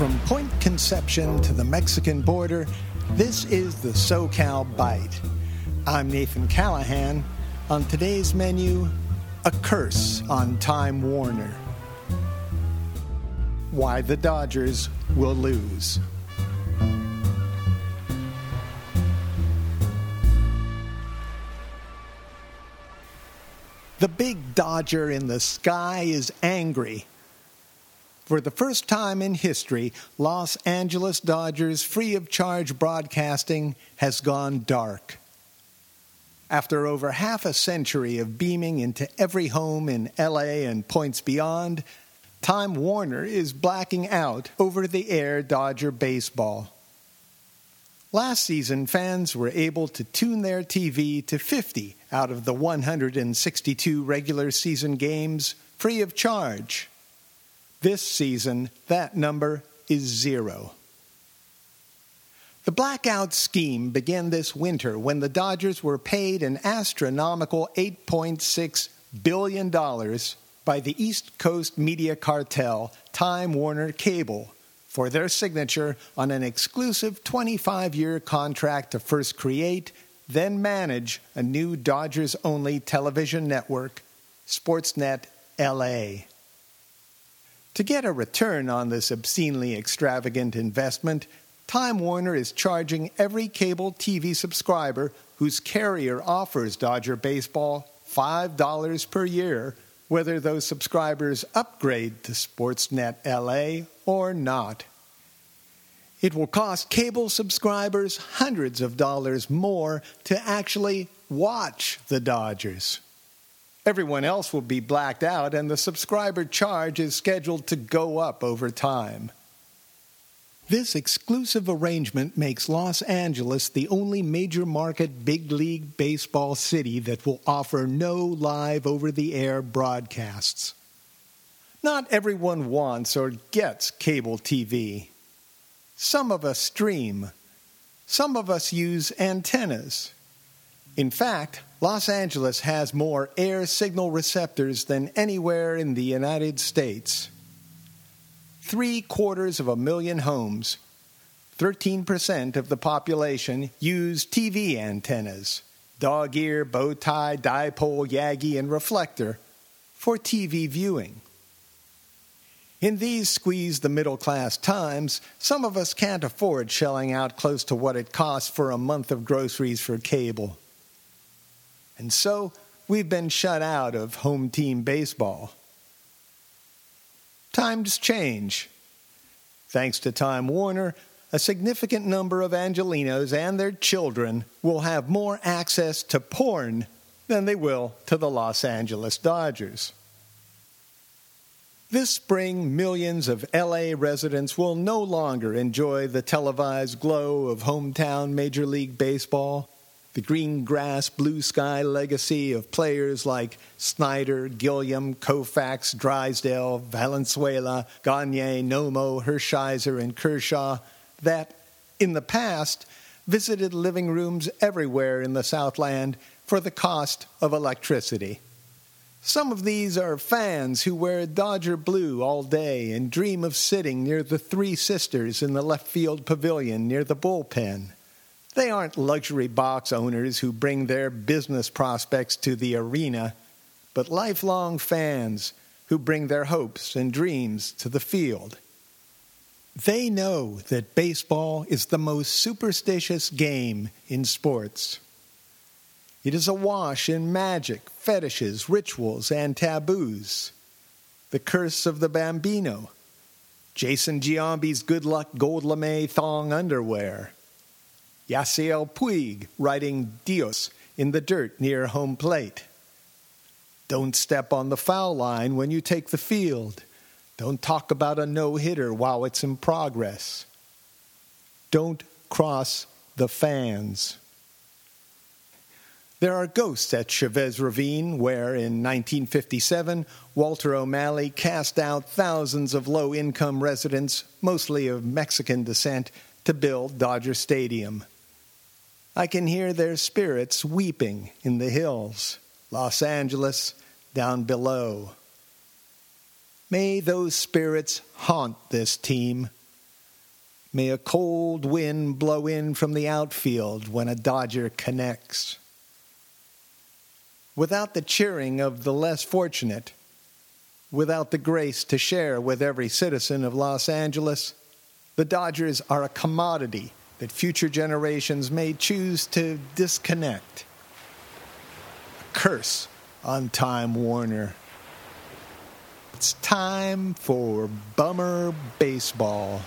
From Point Conception to the Mexican border, this is the SoCal Byte. I'm Nathan Callahan. On today's menu, a curse on Time Warner. Why the Dodgers will lose. The big Dodger in the sky is angry. For the first time in history, Los Angeles Dodgers free of charge broadcasting has gone dark. After over half a century of beaming into every home in LA and points beyond, Time Warner is blacking out over the air Dodger baseball. Last season, fans were able to tune their TV to 50 out of the 162 regular season games free of charge. This season, that number is zero. The blackout scheme began this winter when the Dodgers were paid an astronomical $8.6 billion by the East Coast media cartel, Time Warner Cable for their signature on an exclusive 25 year contract to first create, then manage a new Dodgers only television network, Sportsnet LA. To get a return on this obscenely extravagant investment, Time Warner is charging every cable TV subscriber whose carrier offers Dodger baseball $5 per year whether those subscribers upgrade to Sportsnet LA or not. It will cost cable subscribers hundreds of dollars more to actually watch the Dodgers. Everyone else will be blacked out, and the subscriber charge is scheduled to go up over time. This exclusive arrangement makes Los Angeles the only major market big league baseball city that will offer no live over the air broadcasts. Not everyone wants or gets cable TV. Some of us stream. Some of us use antennas. In fact, Los Angeles has more air signal receptors than anywhere in the United States three quarters of a million homes, 13% of the population, use TV antennas dog ear, bow tie, dipole, Yagi, and reflector for TV viewing. In these squeeze the middle class times, some of us can't afford shelling out close to what it costs for a month of groceries for cable. And so we've been shut out of home team baseball. Times change. Thanks to Time Warner, a significant number of Angelinos and their children will have more access to porn than they will to the Los Angeles Dodgers. This spring, millions of LA residents will no longer enjoy the televised glow of hometown Major League Baseball the green grass, blue sky legacy of players like Snider, Gilliam, Koufax, Drysdale, Valenzuela, Gagne, Nomo, Hershiser, and Kershaw that, in the past, visited living rooms everywhere in the Southland for the cost of electricity. Some of these are fans who wear Dodger blue all day and dream of sitting near the Three Sisters in the left field pavilion near the bullpen. They aren't luxury box owners who bring their business prospects to the arena, but lifelong fans who bring their hopes and dreams to the field. They know that baseball is the most superstitious game in sports. It is awash in magic, fetishes, rituals, and taboos. The curse of the Bambino, Jason Giambi's good luck gold lame thong underwear, Yasiel Puig writing Dios in the dirt near home plate. Don't step on the foul line when you take the field. Don't talk about a no hitter while it's in progress. Don't cross the fans. There are ghosts at Chavez Ravine, where in 1957 Walter O'Malley cast out thousands of low income residents, mostly of Mexican descent, to build Dodger Stadium. I can hear their spirits weeping in the hills, Los Angeles down below. May those spirits haunt this team May a cold wind blow in from the outfield when a Dodger connects. Without the cheering of the less fortunate, without the grace to share with every citizen of Los Angeles, the Dodgers are a commodity that future generations may choose to disconnect. A curse on Time Warner. It's time for Bummer Baseball.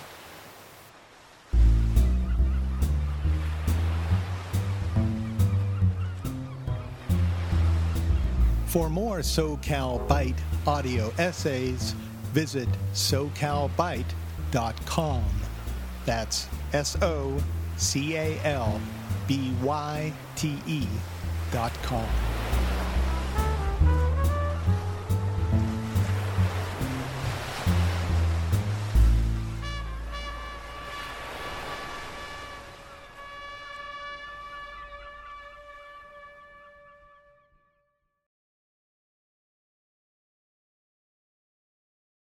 For more SoCal Byte audio essays, visit socalbyte.com. That's S O C A L B Y T E dot com.